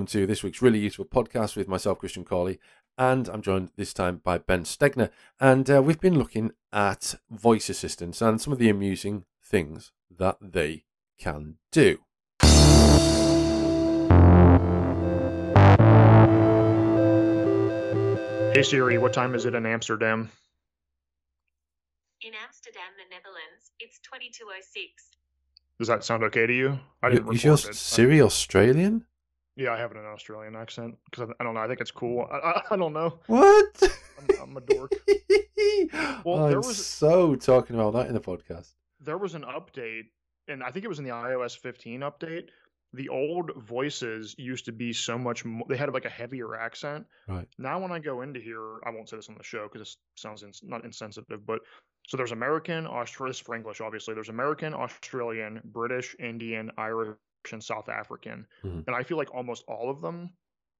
Welcome to this week's really useful podcast with myself, Christian Cawley, and I'm joined this time by Ben Stegner. And uh, we've been looking at voice assistants and some of the amusing things that they can do. Hey Siri, what time is it in Amsterdam? In Amsterdam, the Netherlands, it's 2206. Does that sound okay to you? I You- didn't Is your it. Siri Australian? Yeah, I have an Australian accent because I, I don't know. I think it's cool. I, I, I don't know. What? I'm, I'm a dork. Well, I'm there was- so talking about that in the podcast. There was an update, and I think it was in the iOS 15 update. The old voices used to be so much more. They had like a heavier accent. Right. Now, when I go into here, I won't say this on the show because it sounds ins- not insensitive, but so there's American, Australian, for English, obviously. There's American, Australian, British, Indian, Irish, South African. Mhm. And I feel like almost all of them,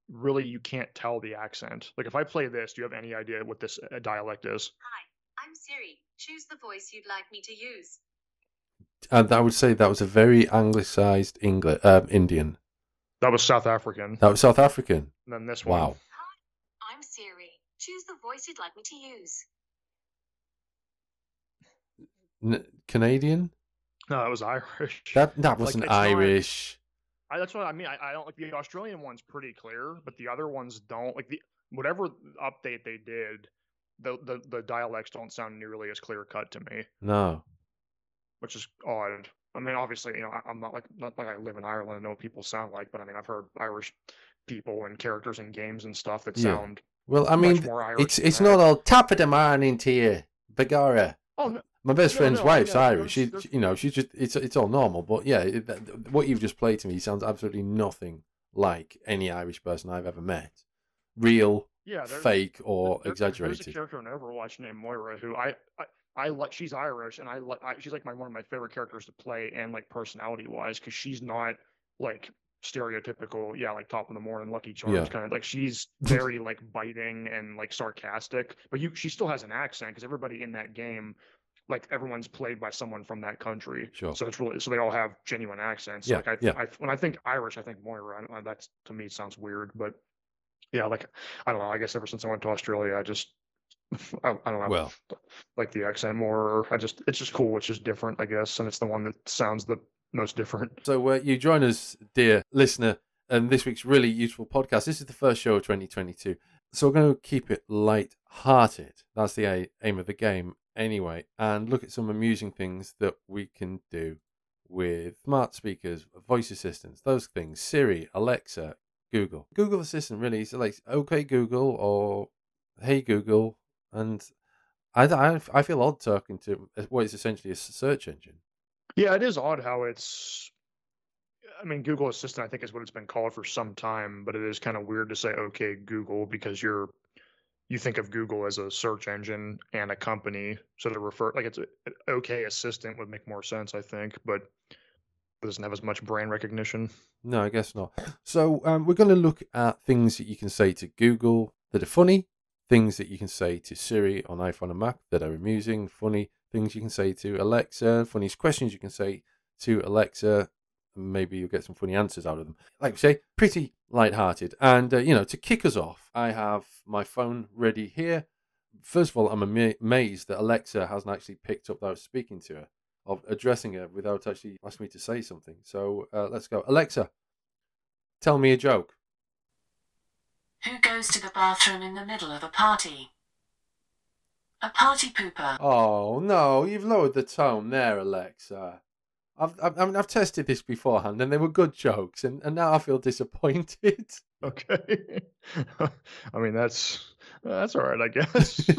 really, you can't tell the accent. Like if I play this, do you have any idea what this uh, dialect is? Hi, I'm Siri. Choose the voice you'd like me to use. And I would say that was a very anglicized English, uh, Indian. That was South African. That was South African. And then this one. Wow. Hi, I'm Siri. Choose the voice you'd like me to use. N- Canadian? No, that was Irish. That that Like, wasn't it's not- Irish. I, that's what I mean. I, I don't like the Australian one's pretty clear, but the other ones don't. Like the whatever update they did, the the, the dialects don't sound nearly as clear cut to me, No. which is odd. I mean, obviously, you know, I, I'm not like not like I live in Ireland and know what people sound like, but I mean, I've heard Irish people and characters in games and stuff that Yeah. sound Well, I much mean, more Irish. it's it's not all top of the morning to you, Begara. Oh, no, My best friend's no, wife's Irish. She, she- you know, she's just it's it's all normal. But yeah, it, that, what you've just played to me sounds absolutely nothing like any Irish person I've ever met. Real, yeah, fake, or There- There's a character in Overwatch named Moira who I I, I like. She's Irish, and I like. I, she's like my one of my favorite characters to play, and like personality wise, because she's not like stereotypical. Yeah, like top of the morning, Lucky Charms Yeah. kind of like. She's very like biting and like sarcastic, but you she still has an accent because everybody in that game. Like everyone's played by someone from that country, Sure. so it's really so they all have genuine accents. Yeah, like I, yeah. I when I think Irish, I think Moira. I, that's to me sounds weird, but yeah, like I don't know. I guess ever since I went to Australia, I just I, I don't know. Well, like the accent more. I just it's just cool. It's just different, I guess, and it's the one that sounds the most different. So uh, you join us, dear listener, and this week's really useful podcast. This is the first show of 2022, so we're going to keep it light-hearted. That's the aim of the game, anyway, and look at some amusing things that we can do with smart speakers, voice assistants, those things. Siri, Alexa, Google. Google Assistant really is like OK Google or Hey Google, and I, I, I feel odd talking to uh, what is essentially a search engine. Yeah, it is odd how it's. I mean, Google Assistant, I think, is what it's been called for some time, but it is kind of weird to say "Okay, Google" because you're you think of Google as a search engine and a company, so to refer like it's a, "Okay Assistant" would make more sense, I think, but it doesn't have as much brand recognition. No, I guess not. So um, we're going to look at things that you can say to Google that are funny, things that you can say to Siri on iPhone and Mac that are amusing, funny things you can say to Alexa, funny questions you can say to Alexa. Maybe you'll get some funny answers out of them. Like we say, pretty light-hearted. And uh, you know, to kick us off, I have my phone ready here. First of all, I'm amazed that Alexa hasn't actually picked up that I was speaking to her, of addressing her without actually asking me to say something. So uh, let's go, Alexa. Tell me a joke. Who goes to the bathroom in the middle of a party? A party pooper. Oh no, you've lowered the tone there, Alexa. I've I've, I mean, I've tested this beforehand, and they were good jokes, and, and now I feel disappointed. Okay, I mean that's that's all right, I guess.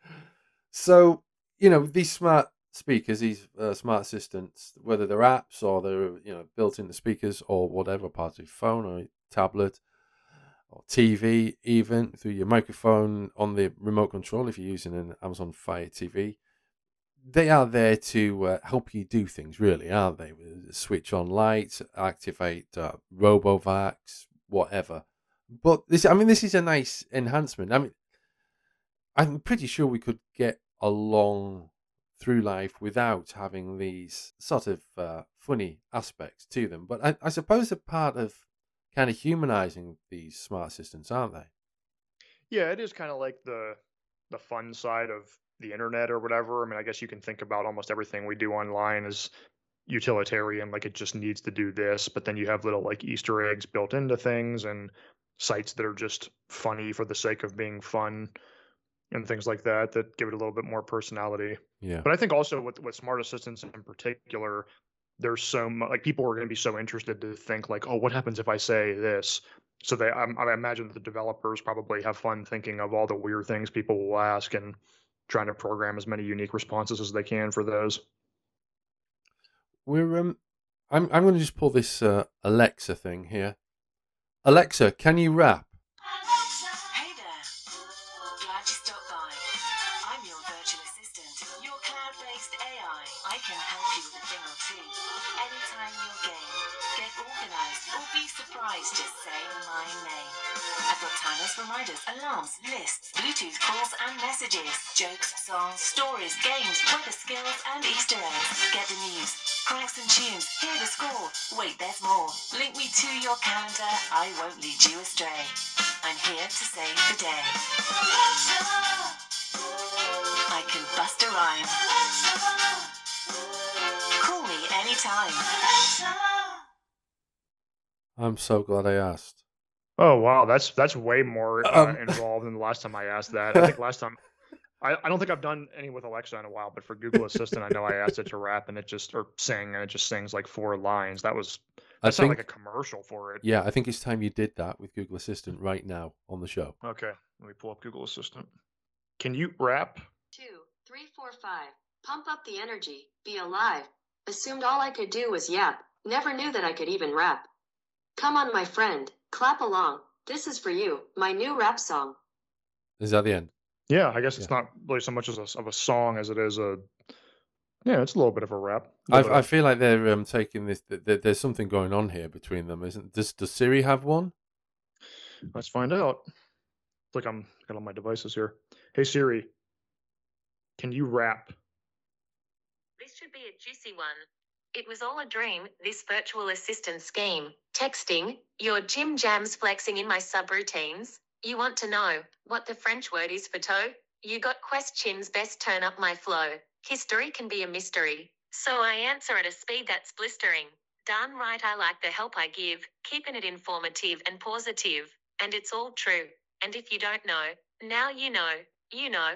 so you know these smart speakers, these uh, smart assistants, whether they're apps or they're you know built into speakers or whatever part of your phone or tablet or TV, even through your microphone on the remote control if you're using an Amazon Fire TV. They are there to uh, help you do things, really, aren't they? Switch on lights, activate uh, RoboVacs, whatever. But this, I mean, this is a nice enhancement. I mean, I'm pretty sure we could get along through life without having these sort of uh, funny aspects to them. But I, I suppose a part of kind of humanizing these smart assistants, aren't they? Yeah, it is kind of like the the fun side of the internet or whatever. I mean, I guess you can think about almost everything we do online as utilitarian, like it just needs to do this, but then you have little like Easter eggs built into things and sites that are just funny for the sake of being fun and things like that that give it a little bit more personality. Yeah. But I think also with with smart assistants in particular, there's so much like people are going to be so interested to think like, oh, what happens if I say this? So they, I, I imagine that the developers probably have fun thinking of all the weird things people will ask and trying to program as many unique responses as they can for those. We're um, I'm I'm going to just pull this uh, Alexa thing here. Alexa, can you rap? Cranks and tunes, hear the score. Wait, there's more. Link me to your calendar, I won't lead you astray. I'm here to save the day. I can bust a rhyme. Call me anytime. I'm so glad I asked. Oh wow, that's that's way more uh, Um, involved than the last time I asked that. I think last time I, I don't think I've done any with Alexa in a while, but for Google Assistant, I know I asked it to rap and it just or sing and it just sings like four lines. That was I that sounded think, like a commercial for it. yeah, I think it's time you did that with Google Assistant right now on the show. Okay, let me pull up Google Assistant. Can you rap? Two, three, four, five. Pump up the energy. Be alive. Assumed all I could do was yap. Never knew that I could even rap. Come on, my friend. Clap along. This is for you, my new rap song. Is that the end? Yeah, I guess it's not really so much as a, of a song as it is a. Yeah, it's a little bit of a rap. a I, little I feel like they're um, taking this. th- th- There's something going on here between them, isn't? Does Does Siri have one? Let's find out. Look, I'm got all my devices here. Hey Siri, can you rap? This should be a juicy one. It was all a dream, this virtual assistant scheme. Texting, your gym jams flexing in my subroutines. You want to know what the French word is for toe? You got questions, best turn up my flow. History can be a mystery, so I answer at a speed that's blistering. Darn right, I like the help I give, keeping it informative and positive. And it's all true. And if you don't know, now you know, you know.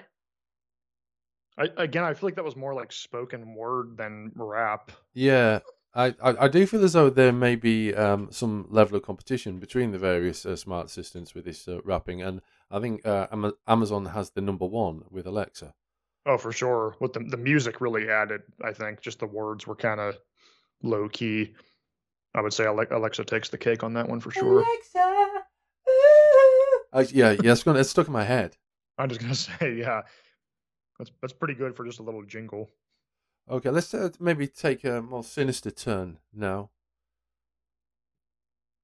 I, again, I feel like that was more like spoken word than rap. Yeah, I, I, I do feel as though there may be um, some level of competition between the various uh, smart assistants with this uh, rapping, and I think uh, Amazon has the number one with Alexa. Oh, for sure. What the the music really added, I think. Just the words were kind of low key. I would say Alexa takes the cake on that one for sure. Alexa, uh, yeah, yeah, it's, gonna, it's stuck in my head. I'm just gonna say, yeah, that's that's pretty good for just a little jingle. Okay, let's uh, maybe take a more sinister turn now.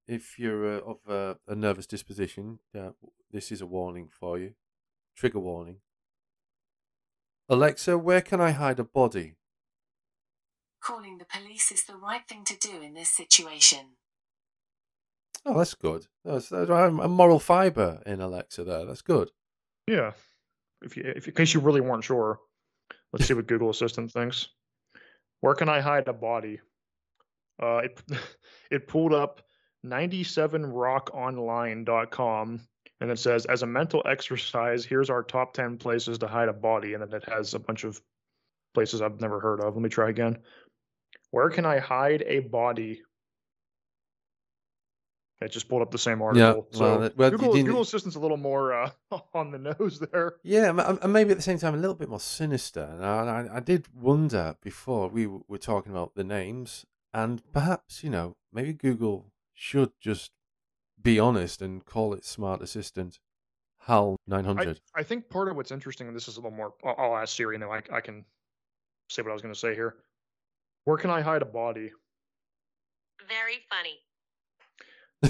If you're uh, of uh, a nervous disposition, uh, this is a warning for you. Trigger warning. Alexa, where can I hide a body? Calling the police is the right thing to do in this situation. Oh, that's good. That's, that's a a moral fiber in Alexa there. That's good. Yeah. If you, if in case you really weren't sure, let's see what Google Assistant thinks. Where can I hide a body? Uh, it it pulled up 97rockonline.com and it says as a mental exercise, here's our top 10 places to hide a body, and then it has a bunch of places I've never heard of. Let me try again. Where can I hide a body? It just pulled up the same article. Yeah, so well, that- well, Google, didn't- Google Assistant's a little more uh, on the nose there. Yeah, and maybe at the same time a little bit more sinister. And I, I, I did wonder before we were talking about the names, and perhaps you know maybe Google should just be honest and call it Smart Assistant HAL 900. I. I think part of what's interesting, and this is a little more, I'll, I'll ask Siri and then I, I can say what I was going to say here. Where can I hide a body? Very funny.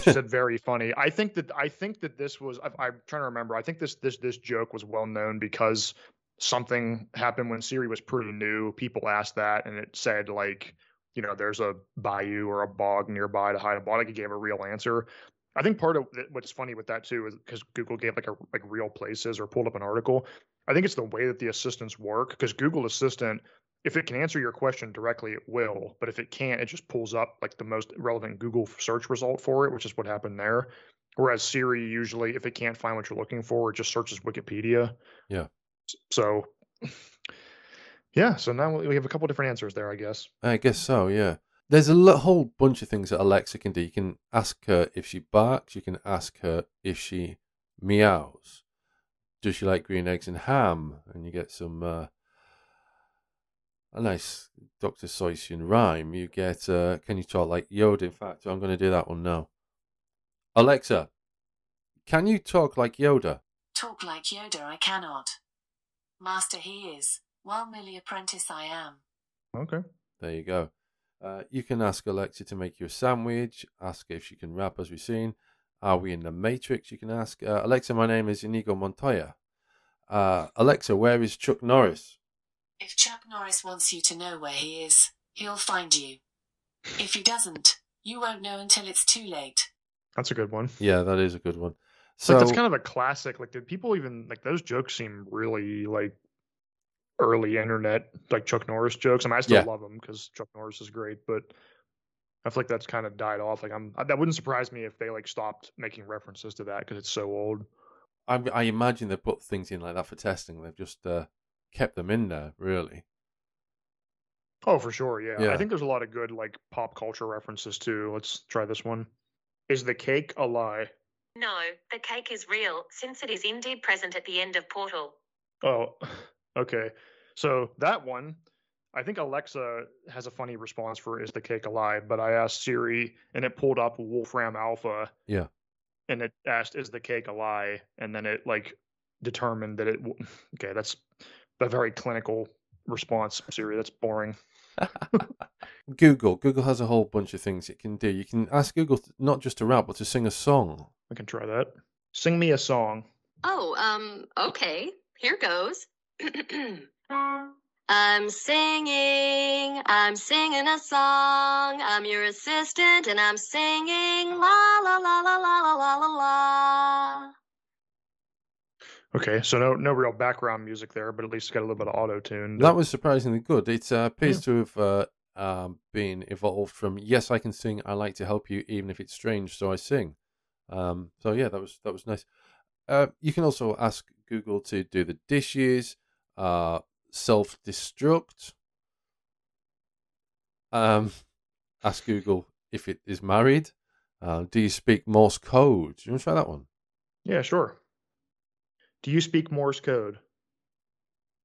She said very funny. I think that I think that this was. I, I'm trying to remember. I think this this this joke was well known because something happened when Siri was pretty new. People asked that, and it said like, you know, there's a bayou or a bog nearby to hide a bog. Like it gave a real answer. I think part of what's funny with that too is because Google gave like a like real places or pulled up an article. I think it's the way that the assistants work because Google Assistant, if it can answer your question directly, it will. But if it can't, it just pulls up like the most relevant Google search result for it, which is what happened there. Whereas Siri usually, if it can't find what you're looking for, it just searches Wikipedia. Yeah. So, yeah. So now we have a couple different answers there, I guess. I guess so, yeah. There's a whole bunch of things that Alexa can do. You can ask her if she barks. You can ask her if she meows. Does she like green eggs and ham? And you get some uh, a nice Dr. Seussian rhyme. You get uh, can you talk like Yoda? In fact, I'm going to do that one now. Alexa, can you talk like Yoda? Talk like Yoda I cannot. Master he is, while merely apprentice I am. Okay. There you go. Uh, you can ask Alexa to make you a sandwich. Ask if she can rap, as we've seen. Are we in the Matrix? You can ask uh, Alexa. My name is Inigo Montoya. Uh, Alexa, where is Chuck Norris? If Chuck Norris wants you to know where he is, he'll find you. If he doesn't, you won't know until it's too late. That's a good one. Yeah, that is a good one. So So that's kind of a classic. Like, did people even like those jokes? Seem really like early internet, like Chuck Norris jokes. I mean, I still Yeah. love them because Chuck Norris is great, but I feel like that's kind of died off. Like, I'm that wouldn't surprise me if they like stopped making references to that because it's so old. I, I imagine they put things in like that for testing. They've just uh, kept them in there, really. Oh, for sure. Yeah. Yeah. I think there's a lot of good like pop culture references too. Let's try this one. Is the cake a lie? No, the cake is real, since it is indeed present at the end of Portal. Oh, okay. So that one, I think Alexa has a funny response for "Is the cake a lie?" But I asked Siri, and it pulled up Wolfram Alpha. Yeah. And it asked, "Is the cake a lie?" And then it like determined that it. w- Okay, that's a very clinical response, Siri. That's boring. Google. Google has a whole bunch of things it can do. You can ask Google not just to rap, but to sing a song. I can try that. Sing me a song. Oh, um, okay. Here goes. I'm singing, I'm singing a song. I'm your assistant and I'm singing la la la la la la la la la. Okay, so no no real background music there, but at least it's got a little bit of auto tune. That was surprisingly good. It uh, appears to have uh, um, been evolved from "Yes, I can sing. I like to help you, even if it's strange, so I sing." Um, so yeah, that was that was nice. Uh, you can also ask Google to do the dishes, uh, self destruct. Um, ask Google if it is married. Uh, do you speak Morse code? Do you want to try that one? Yeah, sure. Do you speak Morse code?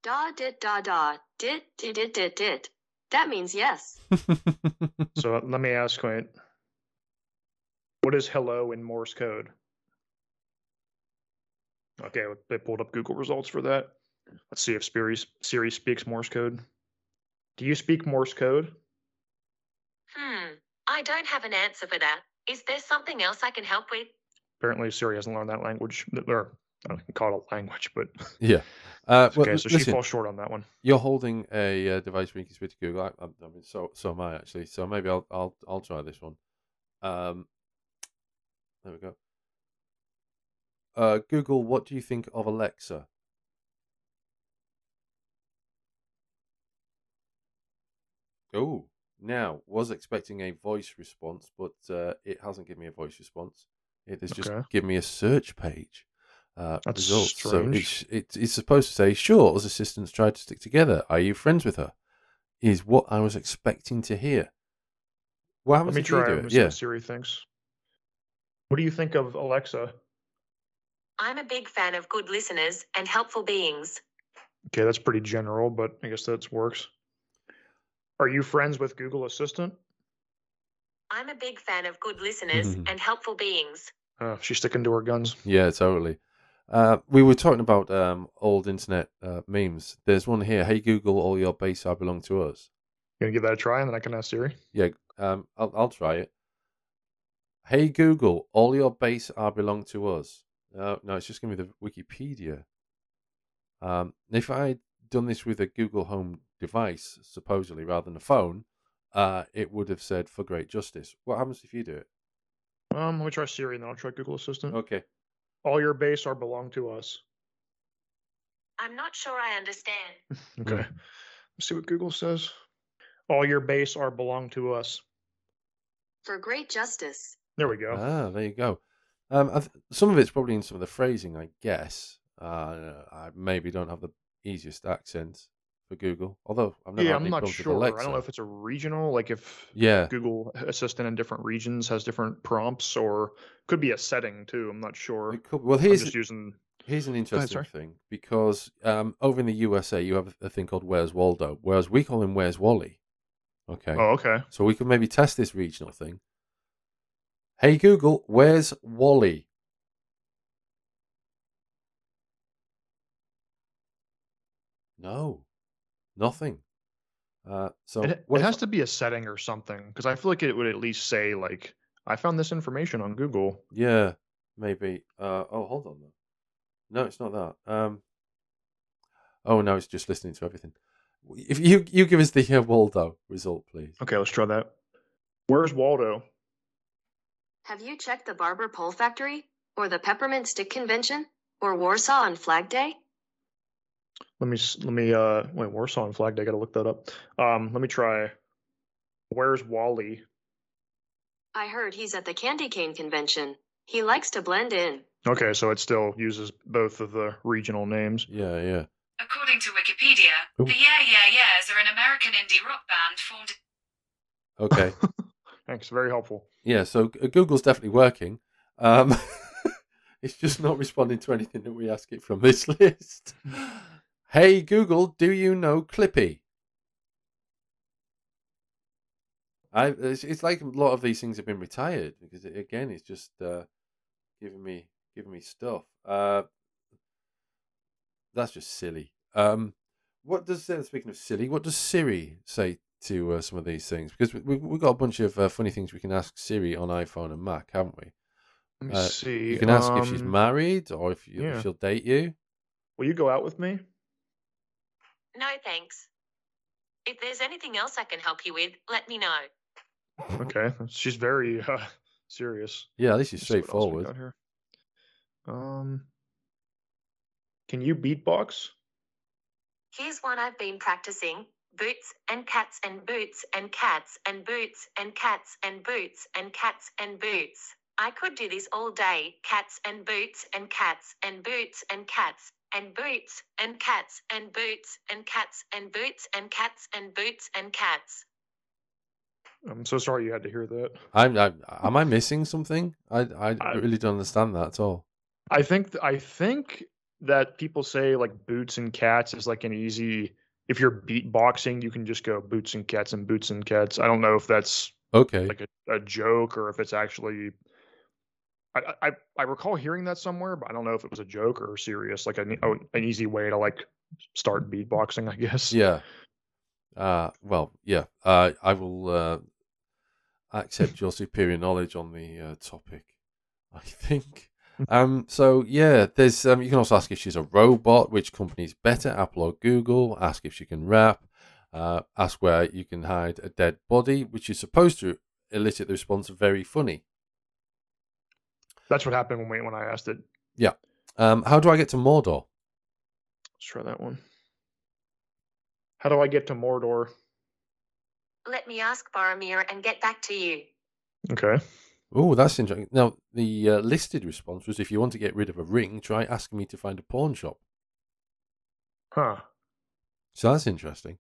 Da dit da da dit dit dit dit dit. That means yes. So let me ask, wait. What is hello in Morse code? Okay, they pulled up Google results for that. Let's see if Siri, Siri speaks Morse code. Do you speak Morse code? Hmm. I don't have an answer for that. Is there something else I can help with? Apparently, Siri hasn't learned that language. Or I don't call it a language, but yeah. Uh, well, okay, so listen, she falls short on that one. you're holding a uh, device you can speak to Google. I, I, I mean, so so am I actually. So maybe I'll I'll I'll try this one. Um, there we go. Uh, Google, what do you think of Alexa? Oh, now was expecting a voice response, but uh, it hasn't given me a voice response. It has just Okay. given me a search page. Uh, That's results. So strange. it's, it's it's supposed to say, "Sure, us assistants tried to stick together. Are you friends with her?" Is what I was expecting to hear. What Let me try do it. it? Let's see Yeah. what Siri thinks. What do you think of Alexa? I'm a big fan of good listeners and helpful beings. Okay, that's pretty general, but I guess that works. Are you friends with Google Assistant? I'm a big fan of good listeners Mhm. and helpful beings. Uh, she's sticking to her guns. Yeah, totally. Uh, we were talking about um, old internet uh, memes. There's one here. Hey Google, all your base are belong to us. You gonna give that a try, and then I can ask Siri. Yeah, um, I'll I'll try it. Hey Google, all your base are belong to us. No, no, it's just gonna be the Wikipedia. Um, if I had done this with a Google Home device, supposedly rather than a phone, uh, it would have said for great justice. What happens if you do it? Um, let me try Siri and then I'll try Google Assistant. Okay. All your base are belong to us. I'm not sure I understand. Okay. Let's see what Google says. All your base are belong to us. For great justice. There we go. Ah, there you go. Um, I th- some of it's probably in some of the phrasing, I guess. Uh, I maybe don't have the easiest accent for Google, although I've never yeah, I'm not sure. I don't know if it's a regional, like if Yeah, Google Assistant in different regions has different prompts, or could be a setting too. I'm not sure. could. Well, I'm here's just using. here's an interesting sorry. thing because um, over in the USA you have a thing called Where's Waldo, whereas we call him Where's Wally. Okay, Oh, okay. so we could maybe test this regional thing. Hey Google, where's Wally? No, nothing. Uh, so It, it has I- to be a setting or something because I feel like it would at least say like I found this information on Google. Yeah, maybe. Uh, oh, hold on. Though. No, it's not that. Um. Oh no, it's just listening to everything. If you you give us the uh, Waldo result, please. Okay, let's try that. Where's Waldo? Have you checked the Barber Pole Factory? Or the Peppermint Stick Convention? Or Warsaw on Flag Day? Let me let me uh wait Warsaw and Flag Day. I gotta look that up. Um, let me try. Where's Wally? I heard he's at the Candy Cane Convention. He likes to blend in. Okay, so it still uses both of the regional names. Yeah, yeah. According to Wikipedia, Ooh. the Yeah Yeah Yeahs are an American indie rock band formed Okay. Thanks, very helpful. yeah. So Google's definitely working. Um, it's just not responding to anything that we ask it from this list. Hey Google, do you know Clippy? I it's, it's like a lot of these things have been retired because it, again, it's just uh, giving me giving me stuff. Uh, that's just silly. Um, what does uh, speaking of silly, what does Siri say to uh, some of these things? Because we, we've we've got a bunch of uh, funny things we can ask Siri on iPhone and Mac, haven't we? Let me Uh, see. You can ask if she's um, married or if, you, yeah. if she'll date you. Will you go out with me? No thanks. If there's anything else I can help you with, let me know. Okay, she's very uh, serious. Yeah, at least Let's see what else we straightforward. here. Um, can you beatbox? Here's one I've been practicing. Boots and cats and boots and cats and boots and cats and boots and cats and boots. I could do this all day. Cats and boots and cats and boots and cats and boots and cats and boots and cats and boots and cats and boots and cats. I'm so sorry you had to hear that. I'm, I'm, I missing something? I, I, I- really don't understand that at all. I think th- I think that people say like boots and cats is like an easy. If you're beatboxing, you can just go boots and cats and boots and cats. I don't know if that's Okay. like a, a joke or if it's actually. I, I I recall hearing that somewhere, but I don't know if it was a joke or serious, like an oh, an easy way to like start beatboxing, I guess. Yeah. Uh, well, yeah. Uh, I will uh, accept your superior knowledge on the uh, topic. I think. Um. So yeah, there's. Um. You can also ask if she's a robot. Which company is better, Apple or Google? Ask if she can rap. Uh. Ask where you can hide a dead body, which is supposed to elicit the response very funny. That's what happened when we, when I asked it. Yeah. Um. How do I get to Mordor? Let's try that one. How do I get to Mordor? Let me ask Boromir and get back to you. Okay. Oh, that's interesting. Now, the uh, listed response was if you want to get rid of a ring, try asking me to find a pawn shop. Huh. So that's interesting.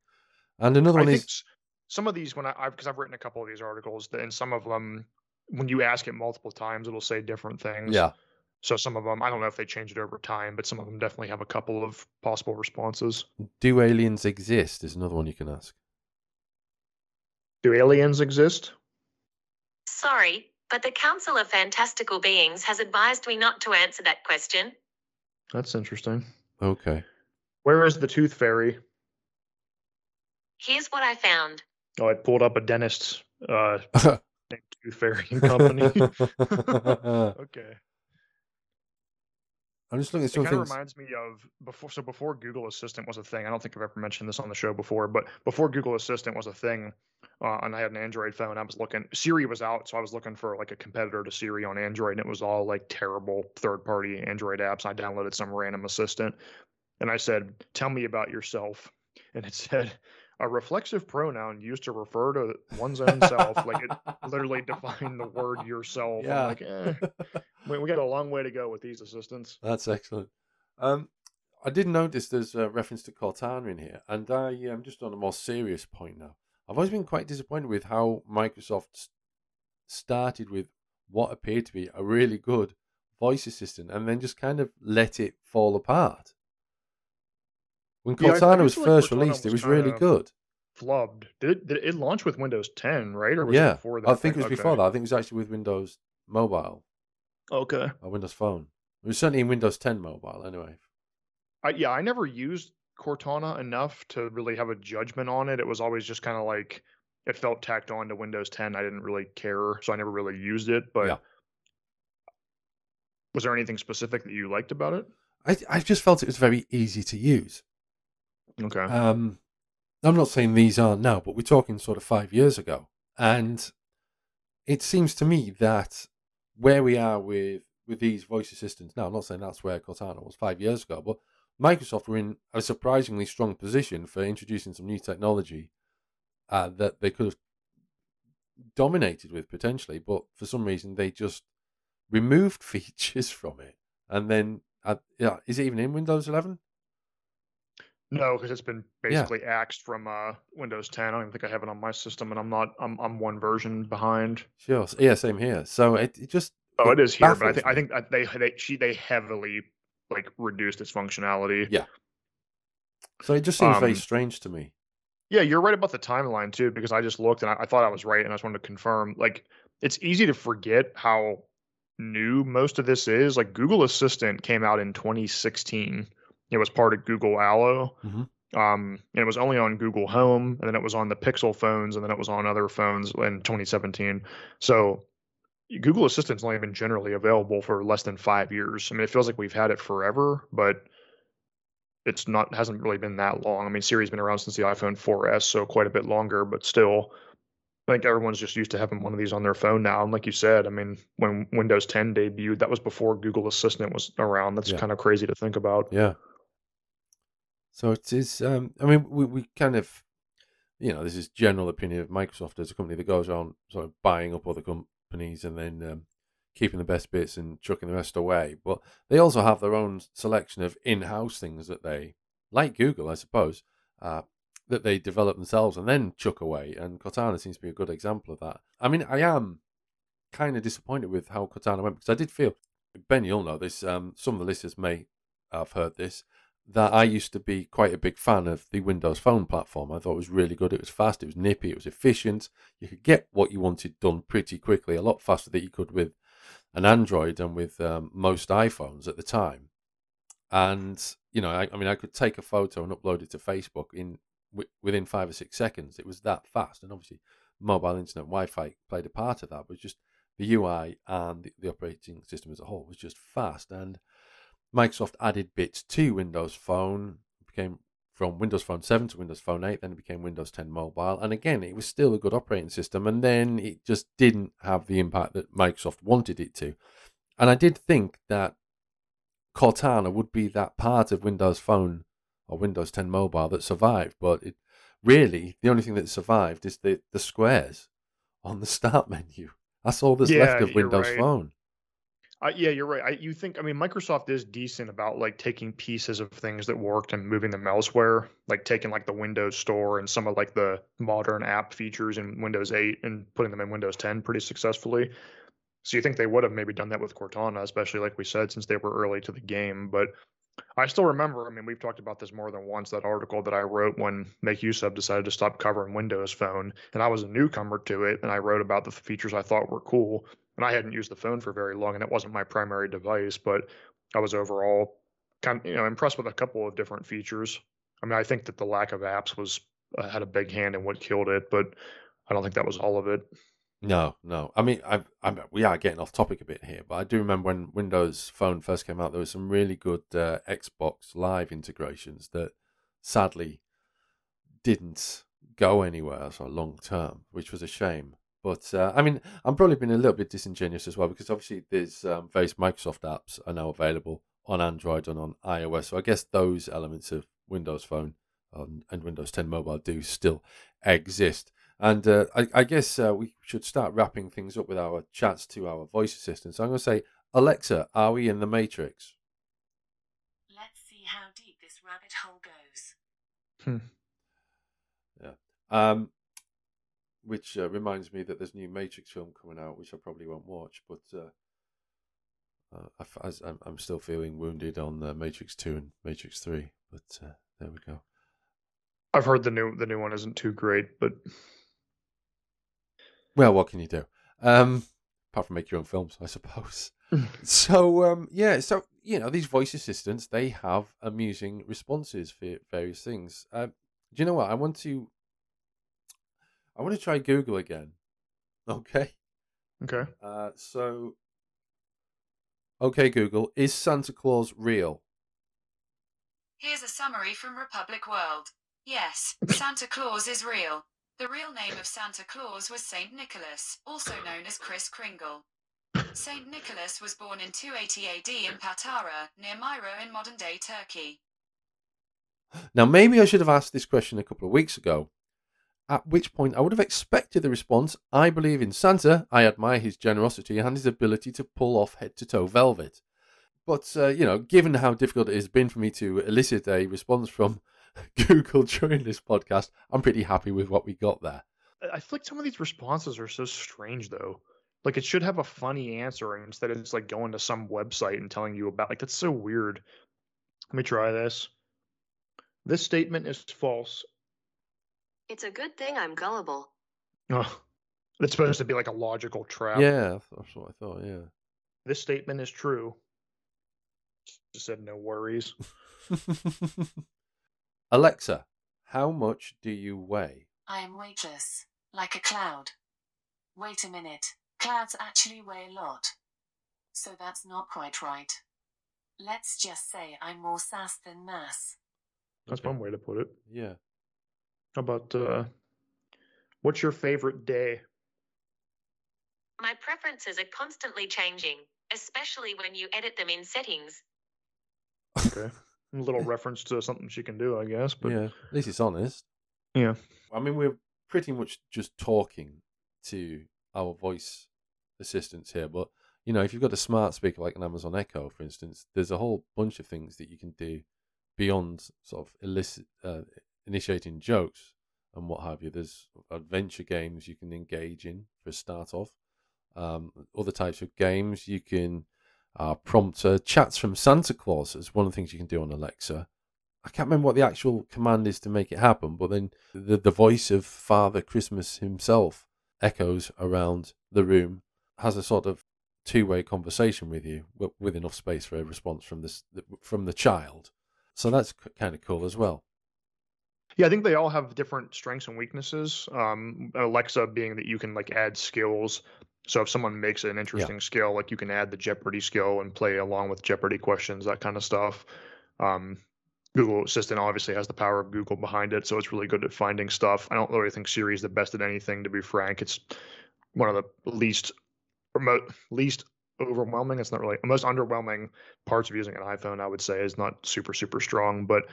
And another I one think is some of these when I I've because I've written a couple of these articles, and some of them when you ask it multiple times, it'll say different things. yeah. So some of them, I don't know if they change it over time, but some of them definitely have a couple of possible responses. Do aliens exist? Is another one you can ask. Do aliens exist? Sorry, but the Council of Fantastical Beings has advised me not to answer that question. That's interesting. Okay. Where is the tooth fairy? Here's what I found. Oh, I pulled up a dentist's uh, named Tooth Fairy and Company. okay. I'm just looking at It some kind of reminds me of before. So before Google Assistant was a thing, I don't think I've ever mentioned this on the show before, but before Google Assistant was a thing, uh, and I had an Android phone, I was looking. Siri was out, so I was looking for like a competitor to Siri on Android, and it was all like terrible third-party Android apps. I downloaded some random assistant, and I said, "Tell me about yourself," and it said. A reflexive pronoun used to refer to one's own self, like it literally defined the word yourself. Yeah. I'm like, eh, we, we got a long way to go with these assistants. That's excellent. Um, I did notice there's a reference to Cortana in here, and I am just on a more serious point now. I've always been quite disappointed with how Microsoft started with what appeared to be a really good voice assistant, and then just kind of let it fall apart. When Yeah, Cortana was feel like first released, it was was really good. flubbed. Did it, did it launch with Windows 10, right? Or was yeah, it before that? I think it was before that. I think it was actually with Windows Mobile Okay. or Windows Phone. It was certainly in Windows 10 Mobile, anyway. I, yeah, I never used Cortana enough to really have a judgment on it. It was always just kind of like it felt tacked on to Windows 10. I didn't really care, so I never really used it. But Yeah. was there anything specific that you liked about it? I I just felt it was very easy to use. Okay. Um, I'm not saying these aren't now, but we're talking sort of five years ago, and it seems to me that where we are with with these voice assistants now, I'm not saying that's where Cortana was five years ago, but Microsoft were in a surprisingly strong position for introducing some new technology uh, that they could have dominated with potentially, but for some reason they just removed features from it, and then uh, yeah, is it even in Windows 11? No, because it's been Yeah. basically axed from uh, Windows 10. I don't even think I have it on my system, and I'm not. I'm I'm one version behind. Sure. Yeah, same here. So it, it just Oh, it is here, but I think I think they they she they heavily like reduced its functionality. Yeah. So it just seems very Um, strange to me. Yeah, you're right about the timeline too, because I just looked and I, I thought I was right, and I just wanted to confirm. Like, it's easy to forget how new most of this is. Like, Google Assistant came out in 2016. It was part of Google Allo. Mhm. Um, and it was only on Google Home, and then it was on the Pixel phones, and then it was on other phones in 2017. So Google Assistant's only been generally available for less than five years. I mean, it feels like we've had it forever, but it's not hasn't really been that long. I mean, Siri's been around since the iPhone 4S, so quite a bit longer, but still, I think everyone's just used to having one of these on their phone now. And like you said, I mean, when Windows 10 debuted, that was before Google Assistant was around. That's Yeah. kind of crazy to think about. Yeah. So it is. Um, I mean, we we kind of, you know, this is general opinion of Microsoft as a company that goes on sort of buying up other companies and then um, keeping the best bits and chucking the rest away. But they also have their own selection of in-house things that they, like Google, I suppose, uh, that they develop themselves and then chuck away. And Cortana seems to be a good example of that. I mean, I am kind of disappointed with how Cortana went because I did feel, Ben, you'll know this. Um, some of the listeners may have heard this that I used to be quite a big fan of the Windows Phone platform. I thought it was really good. It was fast, it was nippy, it was efficient. You could get what you wanted done pretty quickly, a lot faster than you could with an Android and with um, most iPhones at the time. And you know, I, I mean, I could take a photo and upload it to Facebook in wi- within five or six seconds. It was that fast, and obviously, mobile internet Wi-Fi played a part of that. But just the UI and the, the operating system as a whole was just fast and Microsoft added bits to Windows Phone. It became from Windows Phone 7 to Windows Phone 8, then it became Windows 10 Mobile. And again, it was still a good operating system, and then it just didn't have the impact that Microsoft wanted it to. And I did think that Cortana would be that part of Windows Phone or Windows 10 Mobile that survived, but it really the only thing that survived is the, the squares on the start menu. That's all that's Yeah, left of Windows right. Phone. Uh, yeah, you're right. I, you think, I mean, Microsoft is decent about like taking pieces of things that worked and moving them elsewhere, like taking like the Windows Store and some of like the modern app features in Windows 8 and putting them in Windows 10 pretty successfully. So you think they would have maybe done that with Cortana, especially like we said, since they were early to the game. But I still remember, I mean, we've talked about this more than once, that article that I wrote when MakeUseOf decided to stop covering Windows Phone. And I was a newcomer to it, and I wrote about the features I thought were cool. And I hadn't used the phone for very long, and it wasn't my primary device, but I was overall kind of, you know, impressed with a couple of different features. I mean, I think that the lack of apps was uh, had a big hand in what killed it, but I don't think that was all of it. No, no. I mean, I, I, we are getting off topic a bit here, but I do remember when Windows Phone first came out, there was some really good uh, Xbox Live integrations that sadly didn't go anywhere so long term, which was a shame. But uh, I mean, I'm probably being a little bit disingenuous as well because obviously there's um, various Microsoft apps are now available on Android and on iOS. So I guess those elements of Windows Phone um, and Windows 10 Mobile do still exist. And uh, I, I, guess uh, we should start wrapping things up with our chats to our voice assistants. I'm going to say, Alexa, are we in the Matrix? Let's see how deep this rabbit hole goes. Hmm. Yeah. Um, which uh, reminds me that there's a new Matrix film coming out, which I probably won't watch, but uh, uh, I, am still feeling wounded on uh, Matrix Two and Matrix Three. But uh, there we go. I've heard the new the new one isn't too great, but well, what can you do? Um, apart from make your own films, I suppose. so um, yeah, so you know these voice assistants they have amusing responses for various things. Uh, do you know what I want to? I want to try Google again. Okay. Okay. Uh, so, okay, Google, is Santa Claus real? Here's a summary from Republic World. Yes, Santa Claus is real. The real name of Santa Claus was Saint Nicholas, also known as Kris Kringle. Saint Nicholas was born in 280 AD in Patara, near Myra in modern day Turkey. Now, maybe I should have asked this question a couple of weeks ago, at which point I would have expected the response I believe in Santa, I admire his generosity and his ability to pull off head to toe velvet. But, uh, you know, given how difficult it has been for me to elicit a response from Google during this podcast, I'm pretty happy with what we got there. I feel like some of these responses are so strange, though. Like it should have a funny answer instead of just like going to some website and telling you about. Like that's so weird. Let me try this. This statement is false. It's a good thing I'm gullible. Oh, it's supposed to be like a logical trap. Yeah, that's what I thought. Yeah. This statement is true. Just said no worries. Alexa, how much do you weigh? I am weightless, like a cloud. Wait a minute, clouds actually weigh a lot. So that's not quite right. Let's just say I'm more sass than mass. That's Okay. one way to put it. Yeah. How about uh what's your favorite day? My preferences are constantly changing, especially when you edit them in settings. Okay. a little reference to something she can do, I guess. But yeah. At least it's honest. yeah. I mean, we're pretty much just talking to our voice assistants here, but you know, if you've got a smart speaker like an Amazon Echo, for instance, there's a whole bunch of things that you can do beyond sort of elicit, uh, initiating jokes and what have you. There's adventure games you can engage in for a start off. Um, other types of games you can uh, prompt uh, chats from Santa Claus as one of the things you can do on Alexa. I can't remember what the actual command is to make it happen, but then the, the voice of Father Christmas himself echoes around the room, has a sort of two way conversation with you with enough space for a response from this from the child. So that's kind of cool as well. Yeah, I think they all have different strengths and weaknesses. Um, Alexa being that you can like add skills. So if someone makes an interesting skill, like you can add the Jeopardy skill and play along with Jeopardy questions, that kind of stuff. Um, Google Assistant obviously has the power of Google behind it, so it's really good at finding stuff. I don't really think Siri is the best at anything, to be frank. It's one of the least remote, least overwhelming. It's not really the most underwhelming parts of using an iPhone. I would say is not super super strong, but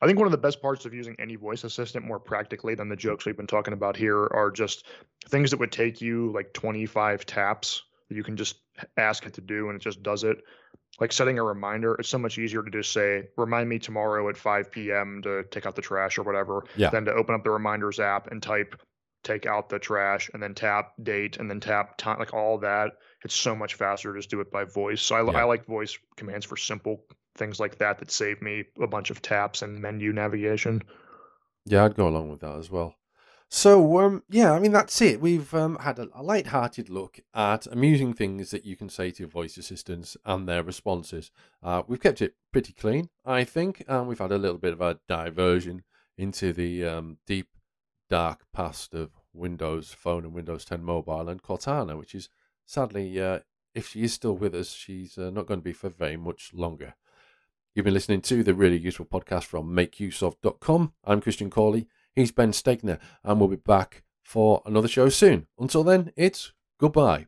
I think one of the best parts of using any voice assistant more practically than the jokes we've been talking about here are just things that would take you like 25 taps that you can just ask it to do and it just does it. Like setting a reminder, it's so much easier to just say, remind me tomorrow at 5 p.m. to take out the trash or whatever, Yeah. than to open up the reminders app and type, take out the trash and then tap date and then tap time, like all that. It's so much faster to just do it by voice. So I, Yeah. I like voice commands for simple things like that that save me a bunch of taps and menu navigation. Yeah, I'd go along with that as well. So, um, yeah, I mean, that's it. We've um, had a, light-hearted look at amusing things that you can say to voice assistants and their responses. Uh, we've kept it pretty clean, I think, and we've had a little bit of a diversion into the um, deep, dark past of Windows Phone and Windows 10 Mobile, and Cortana, which is sadly, uh, if she is still with us, she's uh, not going to be for very much longer. You've been listening to the really useful podcast from makeuseof.com. I'm Christian Cawley. He's Ben Stegner, and we'll be back for another show soon. Until then, it's goodbye.